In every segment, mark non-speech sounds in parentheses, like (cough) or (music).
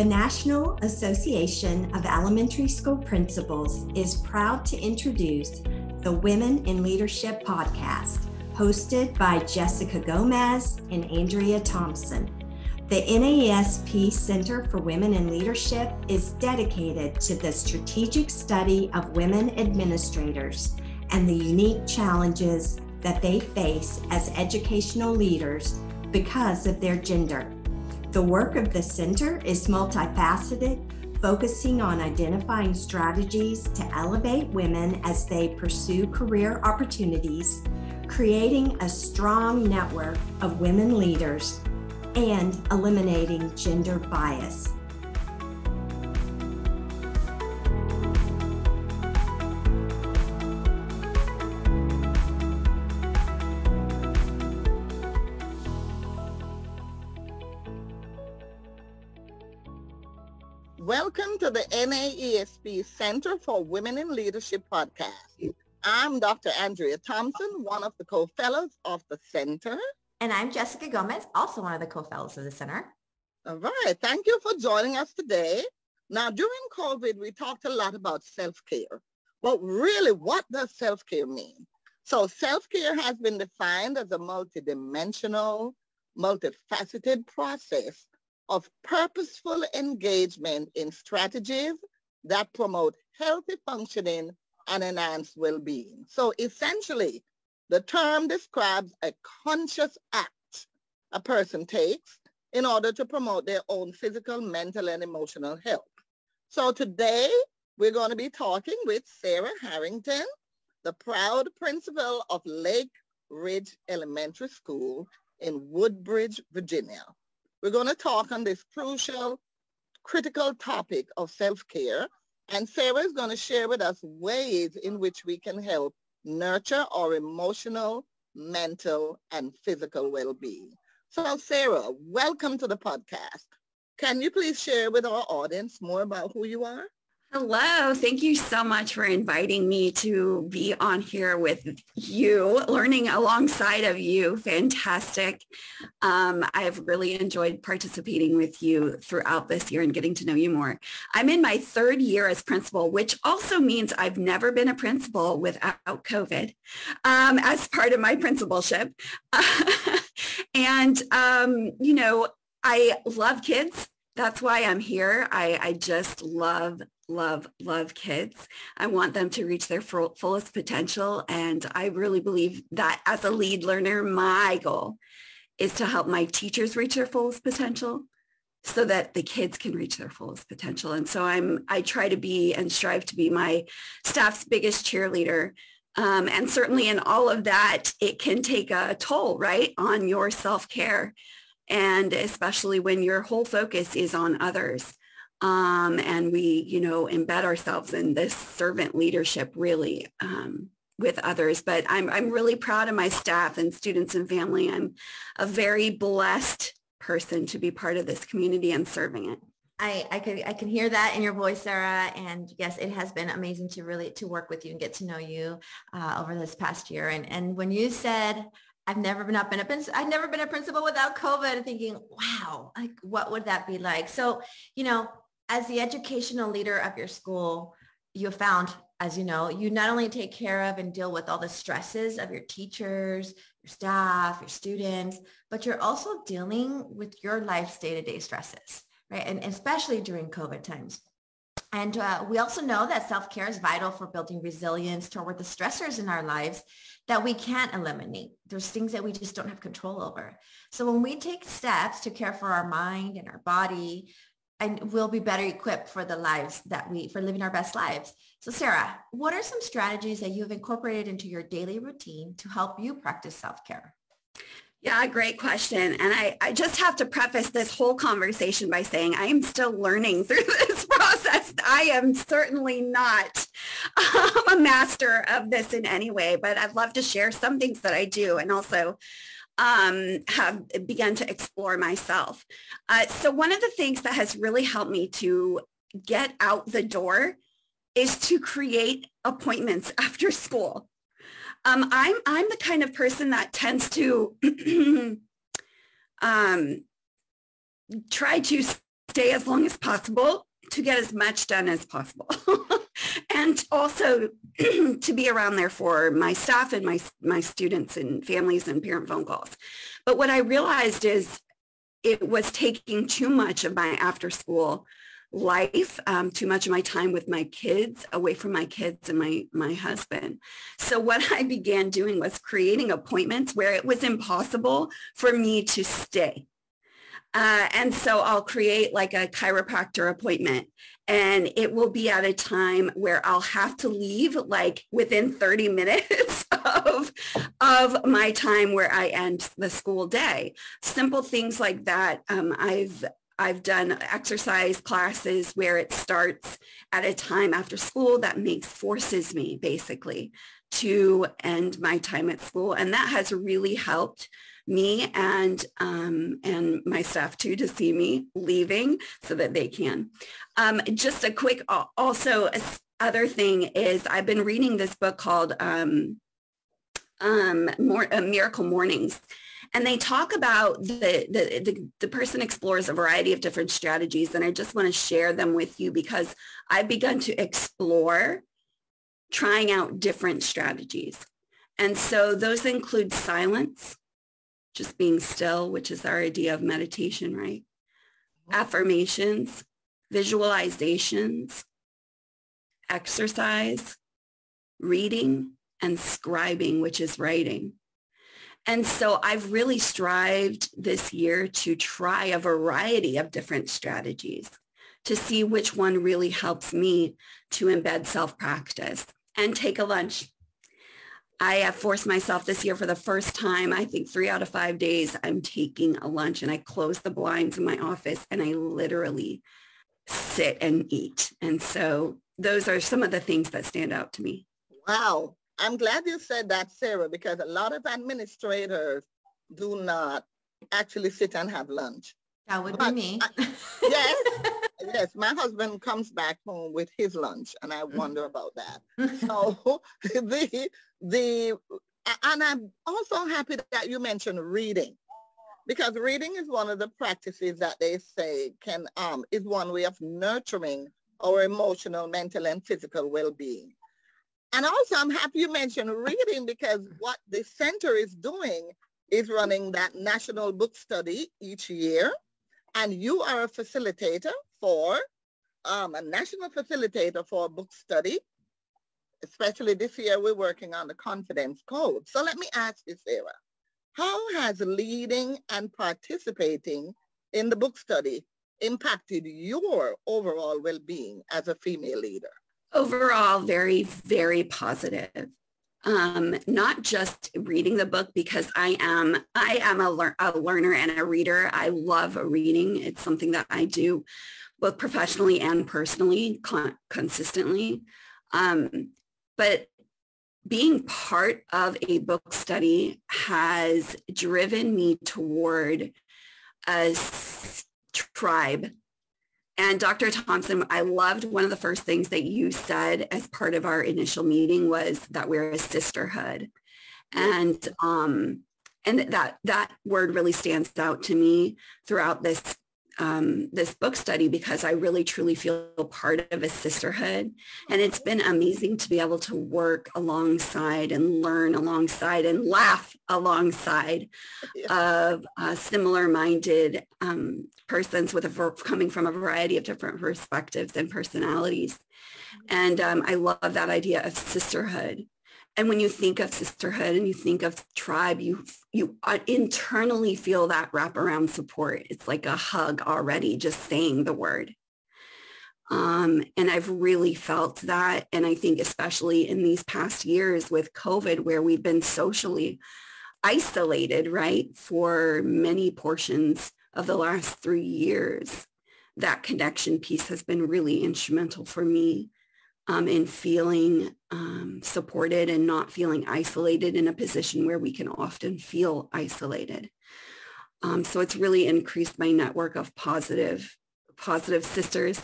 The National Association of Elementary School Principals is proud to introduce the Women in Leadership podcast, hosted by Jessica Gomez and Andrea Thompson. The NAESP Center for Women in Leadership is dedicated to the strategic study of women administrators and the unique challenges that they face as educational leaders because of their gender. The work of the center is multifaceted, focusing on identifying strategies to elevate women as they pursue career opportunities, creating a strong network of women leaders, and eliminating gender bias. NAESP Center for Women in Leadership podcast. I'm Dr. Andrea Thompson, one of the co-fellows of the center. And I'm Jessica Gomez, also one of the co-fellows of the center. All right. Thank you for joining us today. Now, during COVID, we talked a lot about self-care. But really, what does self-care mean? So self-care has been defined as a multidimensional, multifaceted process of purposeful engagement in strategies that promote healthy functioning and enhance well-being. So essentially, the term describes a conscious act a person takes in order to promote their own physical, mental, and emotional health. So today, we're going to be talking with Sarah Harrington, the proud principal of Lake Ridge Elementary School in Woodbridge, Virginia. We're going to talk on this crucial, critical topic of self-care. And Sarah is going to share with us ways in which we can help nurture our emotional, mental, and physical well-being. So Sarah, welcome to the podcast. Can you please share with our audience more about who you are? Hello. Thank you so much for inviting me to be on here with you, learning alongside of you. Fantastic. Um, I've really enjoyed participating with you throughout this year and getting to know you more. I'm in my third year as principal, which also means I've never been a principal without COVID um, as part of my principalship. (laughs) and, um, you know, I love kids that's why I'm here. I, I just love love, love kids. I want them to reach their full, fullest potential. And I really believe that as a lead learner, my goal is to help my teachers reach their fullest potential so that the kids can reach their fullest potential. And so I'm, I try to be and strive to be my staff's biggest cheerleader. Um, and certainly in all of that, it can take a toll, right, on your self-care. And especially when your whole focus is on others um, and we, you know, embed ourselves in this servant leadership really um, with others. But I'm, I'm really proud of my staff and students and family. I'm a very blessed person to be part of this community and serving it. I, I can I can hear that in your voice, Sarah. And yes, it has been amazing to really to work with you and get to know you uh, over this past year. And and when you said I've never been up in a I've never been a principal without COVID, thinking, wow, like what would that be like? So you know, as the educational leader of your school, you found, as you know, you not only take care of and deal with all the stresses of your teachers, your staff, your students, but you're also dealing with your life's day-to-day stresses, right? And especially during COVID times. And uh, we also know that self-care is vital for building resilience toward the stressors in our lives that we can't eliminate. There's things that we just don't have control over. So when we take steps to care for our mind and our body, and we'll be better equipped for the lives that we, for living our best lives. So Sarah, what are some strategies that you have incorporated into your daily routine to help you practice self-care? Yeah, great question. And I, I just have to preface this whole conversation by saying I am still learning (laughs) through this process. I am certainly not um, a master of this in any way, but I'd love to share some things that I do and also um, have begun to explore myself. Uh, so one of the things that has really helped me to get out the door is to create appointments (laughs) after school. Um, I'm, I'm the kind of person that tends to (clears throat) um, try to stay as long as possible to get as much done as possible. (laughs) and also (clears throat) to be around there for my staff and my, my students and families and parent phone calls. But what I realized is it was taking too much of my after school life, um, too much of my time with my kids, away from my kids and my, my husband. So what I began doing was creating appointments where it was impossible for me to stay. Uh, and so I'll create like a chiropractor appointment and it will be at a time where I'll have to leave like within 30 minutes (laughs) of, of my time where I end the school day. Simple things like that. Um, I've I've done exercise classes where it starts at a time after school that makes forces me basically to end my time at school. And that has really helped me and um, and my staff too to see me leaving so that they can. Um, just a quick also other thing is I've been reading this book called um, um, More, uh, Miracle Mornings and they talk about the, the, the, the person explores a variety of different strategies. And I just want to share them with you because I've begun to explore trying out different strategies. And so those include silence, just being still, which is our idea of meditation, right? Mm-hmm. Affirmations, visualizations, exercise, reading, and scribing, which is writing. And so I've really strived this year to try a variety of different strategies to see which one really helps me to embed self-practice and take a lunch. I have forced myself this year for the first time, I think three out of five days, I'm taking a lunch and I close the blinds in my office and I literally sit and eat. And so those are some of the things that stand out to me. Wow. I'm glad you said that, Sarah, because a lot of administrators do not actually sit and have lunch. That would but be me. I, yes, yes. My husband comes back home with his lunch, and I wonder about that. so (laughs) the the and I'm also happy that you mentioned reading, because reading is one of the practices that they say can um is one way of nurturing our emotional, mental, and physical well-being. And also, I'm happy you mentioned reading because what the center is doing is running that national book study each year. And you are a facilitator for, um, a national facilitator for a book study. Especially this year, we're working on the confidence code. So let me ask you, Sarah, how has leading and participating in the book study impacted your overall well-being as a female leader? Overall very, very positive. Um, not just reading the book because I am I am a, lear- a learner and a reader. I love reading. It's something that I do both professionally and personally con- consistently. Um, but being part of a book study has driven me toward a tribe and Dr. Thompson, I loved one of the first things that you said as part of our initial meeting was that we're a sisterhood. And um, and that that word really stands out to me throughout this um, this book study because I really truly feel part of a sisterhood. And it's been amazing to be able to work alongside and learn alongside and laugh alongside of uh, similar minded um, persons with a, coming from a variety of different perspectives and personalities. And um, I love that idea of sisterhood. And when you think of sisterhood and you think of tribe, you you internally feel that wraparound support. It's like a hug already, just saying the word. Um, and I've really felt that. And I think especially in these past years with COVID, where we've been socially isolated, right, for many portions of the last three years, that connection piece has been really instrumental for me um, in feeling um, supported and not feeling isolated in a position where we can often feel isolated. Um, so it's really increased my network of positive, positive sisters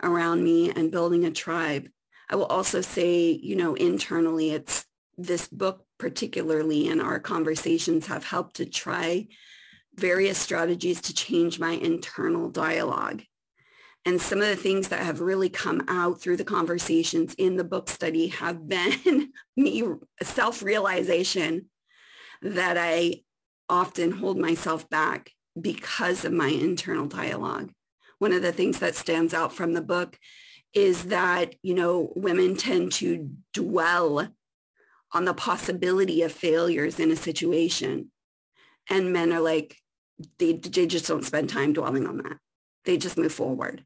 around me and building a tribe. I will also say, you know, internally, it's this book particularly and our conversations have helped to try various strategies to change my internal dialogue And some of the things that have really come out through the conversations in the book study have (laughs) been me self-realization that I often hold myself back because of my internal dialogue. One of the things that stands out from the book is that, you know, women tend to dwell on the possibility of failures in a situation. And men are like, they, they just don't spend time dwelling on that. They just move forward.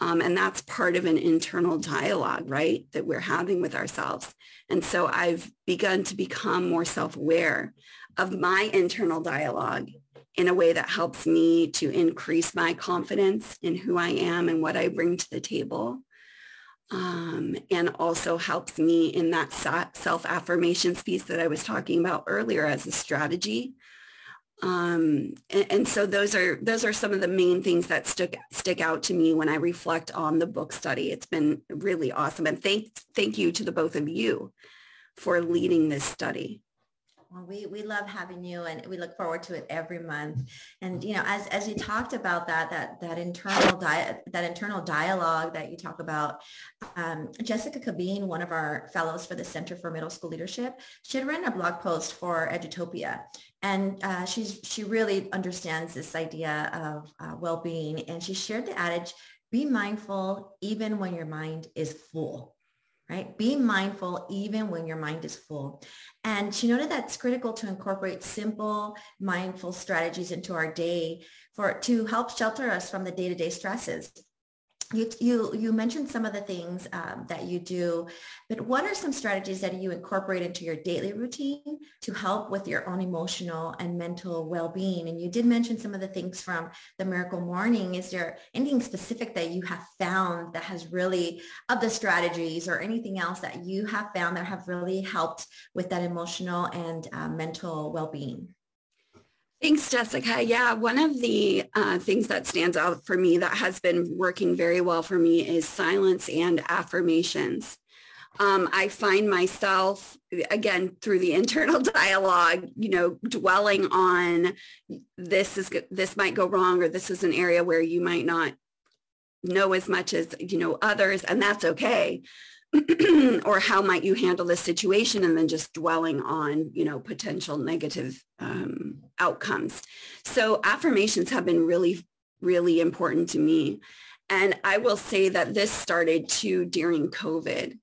Um, and that's part of an internal dialogue, right, that we're having with ourselves. And so I've begun to become more self-aware of my internal dialogue in a way that helps me to increase my confidence in who I am and what I bring to the table. Um, and also helps me in that self-affirmations piece that I was talking about earlier as a strategy um, and, and, so those are those are some of the main things that stick stick out to me when I reflect on the book study. It's been really awesome, and thank thank you to the both of you for leading this study. Well, we, we love having you and we look forward to it every month. And, you know, as, as you talked about that, that, that internal di- that internal dialogue that you talk about, um, Jessica Cabeen, one of our fellows for the Center for Middle School Leadership, she had written a blog post for Edutopia. And uh, she's, she really understands this idea of uh, well-being. And she shared the adage, be mindful even when your mind is full right? Be mindful even when your mind is full. And she noted that it's critical to incorporate simple, mindful strategies into our day for to help shelter us from the day-to-day stresses you, you, you mentioned some of the things um, that you do, but what are some strategies that you incorporate into your daily routine to help with your own emotional and mental well-being? And you did mention some of the things from the Miracle Morning. Is there anything specific that you have found that has really, of the strategies or anything else that you have found that have really helped with that emotional and uh, mental well-being? Thanks, Jessica. Yeah, one of the uh, things that stands out for me that has been working very well for me is silence and affirmations. Um, I find myself, again, through the (laughs) internal dialogue, you know, dwelling on this is this might go wrong or this is an area where you might not know as much as, you know, others, and that's okay. (clears throat) or how might you handle this situation and then just dwelling on you know potential negative um, outcomes. So affirmations have been really really important to me. And i will say that this started too during covid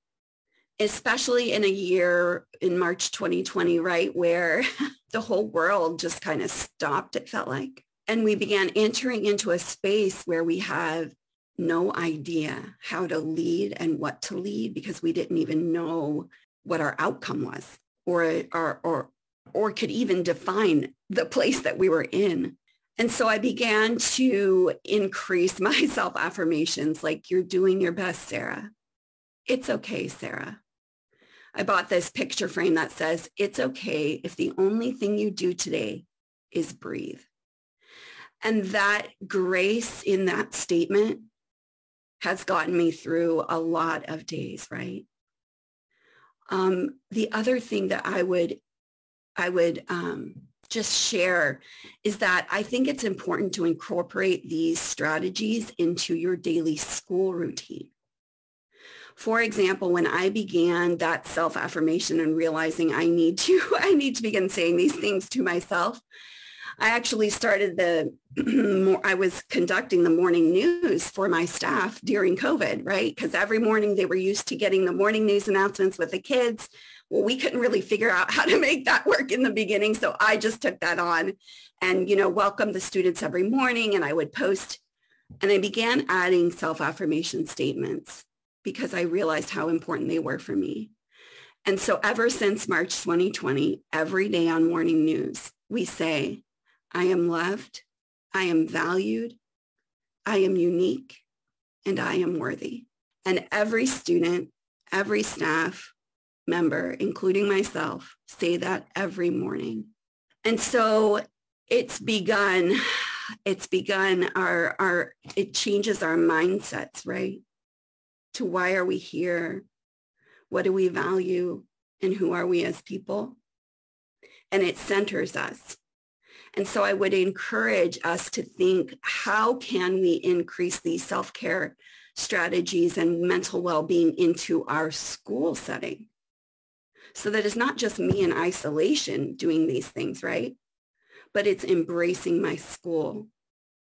especially in a year in march 2020 right where (laughs) the whole world just kind of stopped it felt like. And we began entering into a space where we have no idea how to lead and what to lead because we didn't even know what our outcome was or, or, or, or could even define the place that we were in. And so I began to increase (laughs) my self-affirmations like, you're doing your best, Sarah. It's okay, Sarah. I bought this picture frame that says, it's okay if the only thing you do today is breathe. And that grace in that statement has gotten me through a lot of days, right? Um, the other thing that I would, I would um, just share is that I think it's important to incorporate these strategies into your daily school routine. For example, when I began that self-affirmation and realizing I need to, (laughs) I need to begin saying these things to myself, I actually started the, (clears throat) I was conducting the morning news for my staff during COVID, right? Because every morning they were used to getting the morning news announcements with the kids. Well, we couldn't really figure out how to (laughs) make that work in the beginning. So I just took that on and, you know, welcome the students every morning and I would post and I began adding self-affirmation statements because I realized how important they were for me. And so ever since March 2020, every day on morning news, we say, I am loved. I am valued. I am unique and I am worthy. And every student, every staff member, including myself, say that every morning. And so it's begun, it's begun our, our, it changes our mindsets, right? To why are we here? What do we value? And who are we as people? And it centers us And so I would encourage us to think, how can we increase these self-care strategies and mental well-being into our school setting? So that it's not just me in isolation doing these things, right? But it's embracing my school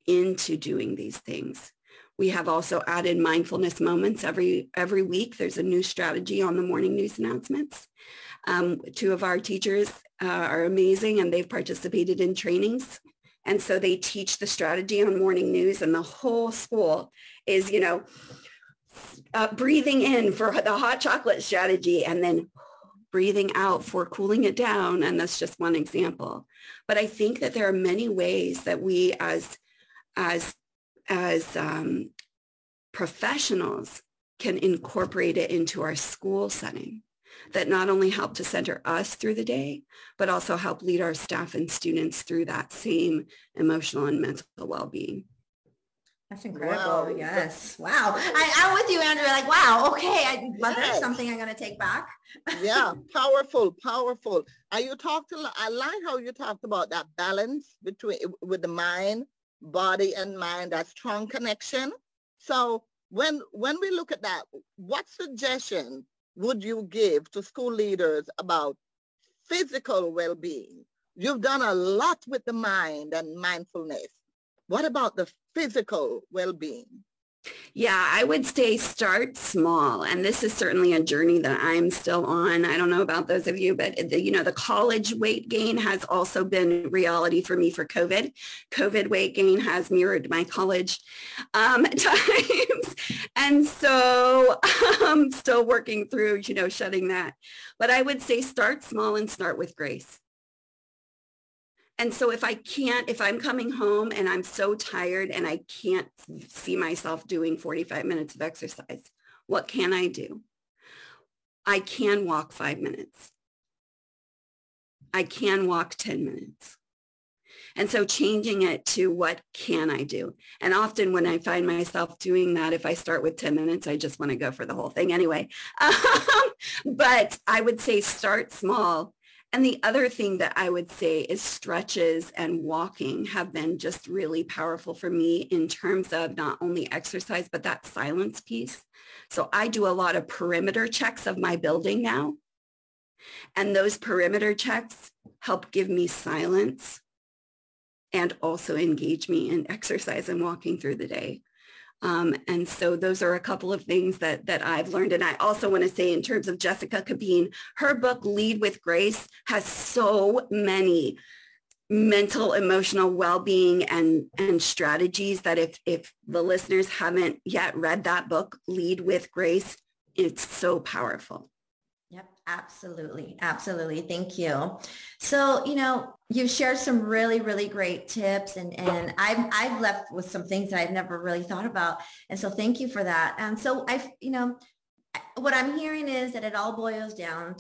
into doing these things. We have also added mindfulness moments every every week. There's a new strategy on the morning news announcements. Um, two of our teachers uh, are amazing and they've participated in trainings. And so they teach the strategy on morning news and the whole school is, you know, uh, breathing in for the hot chocolate strategy and then breathing out for cooling it down. And that's just one example. But I think that there are many ways that we as, as, as um, professionals can incorporate it into our school setting that not only help to center us through the day, but also help lead our staff and students through that same emotional and mental well-being. That's incredible. Wow. Yes. Wow. I, am with you, Andrea. Like, wow. Okay. I, yes. there's something I'm going to take back. (laughs) yeah. Powerful. Powerful. And you talked, to, I like how you talked about that balance between, with the mind, body and mind, that strong connection. So when, when we look at that, what suggestion would you give to school leaders about physical well-being? You've done a lot with the mind and mindfulness. What about the physical well-being? Yeah, I would say start small. And this is certainly a journey that I'm still on. I don't know about those of you, but the, you know, the college weight gain has also been reality for me for COVID. COVID weight gain has mirrored my college um, (laughs) times. And so I'm still working through, you know, shutting that. But I would say start small and start with grace. And so if I can't, if I'm coming home and I'm so tired and I can't see myself doing 45 minutes of exercise, what can I do? I can walk five minutes. I can walk 10 minutes. And so changing it to what can I do? And often when I find myself doing that, if I start with 10 minutes, I just want to go for the whole thing anyway. (laughs) Um, but I would say start small and the other thing that I would say is stretches and walking have been just really powerful for me in terms of not only exercise, but that silence piece. So I do a lot of perimeter checks of my building now. And those perimeter checks help give me silence and also engage me in exercise and walking through the day. Um, and so those are a couple of things that, that I've learned. And I also want to say in terms of Jessica Cabeen, her book, Lead with Grace, has so many mental, emotional well-being and, and strategies that if, if the listeners haven't yet read that book, Lead with Grace, it's so powerful. Absolutely. Absolutely. Thank you. So, you know, you've shared some really, really great tips and, and I've, I've left with some things that I've never really thought about. And so thank you for that. And so I've, you know, what I'm hearing is that it all boils down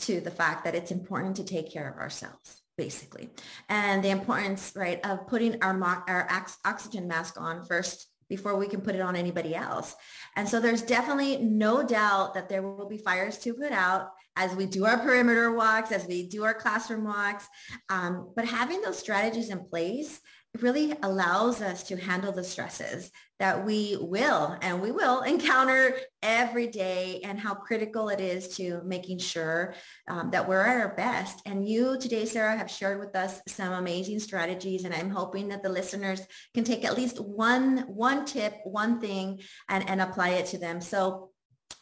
to the fact that it's important to take care of ourselves basically and the importance right of putting our our oxygen mask on first before we can put it on anybody else. And so there's definitely no doubt that there will be fires to put out as we do our perimeter walks, as we do our classroom walks. Um, but having those strategies in place really allows us to handle the stresses that we will and we will encounter every day and how critical it is to making sure um, that we're at our best. And you today, Sarah, have shared with us some amazing strategies and I'm hoping that the listeners can take at least one, one tip, one thing and, and apply it to them. So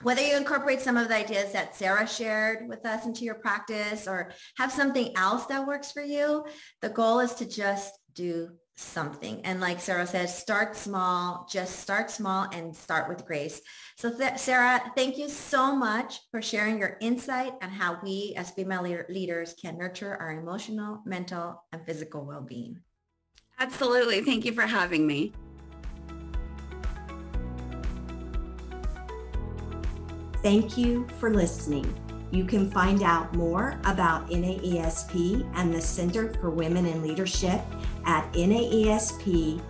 whether you incorporate some of the ideas that Sarah shared with us into your practice or have something else that works for you, the goal is to just do something. And like Sarah says, start small, just start small and start with grace. So th- Sarah, thank you so much for sharing your insight on how we as female leader- leaders can nurture our emotional, mental, and physical well-being. Absolutely. Thank you for having me. Thank you for listening. You can find out more about NAESP and the Center for Women in Leadership at naesp.org.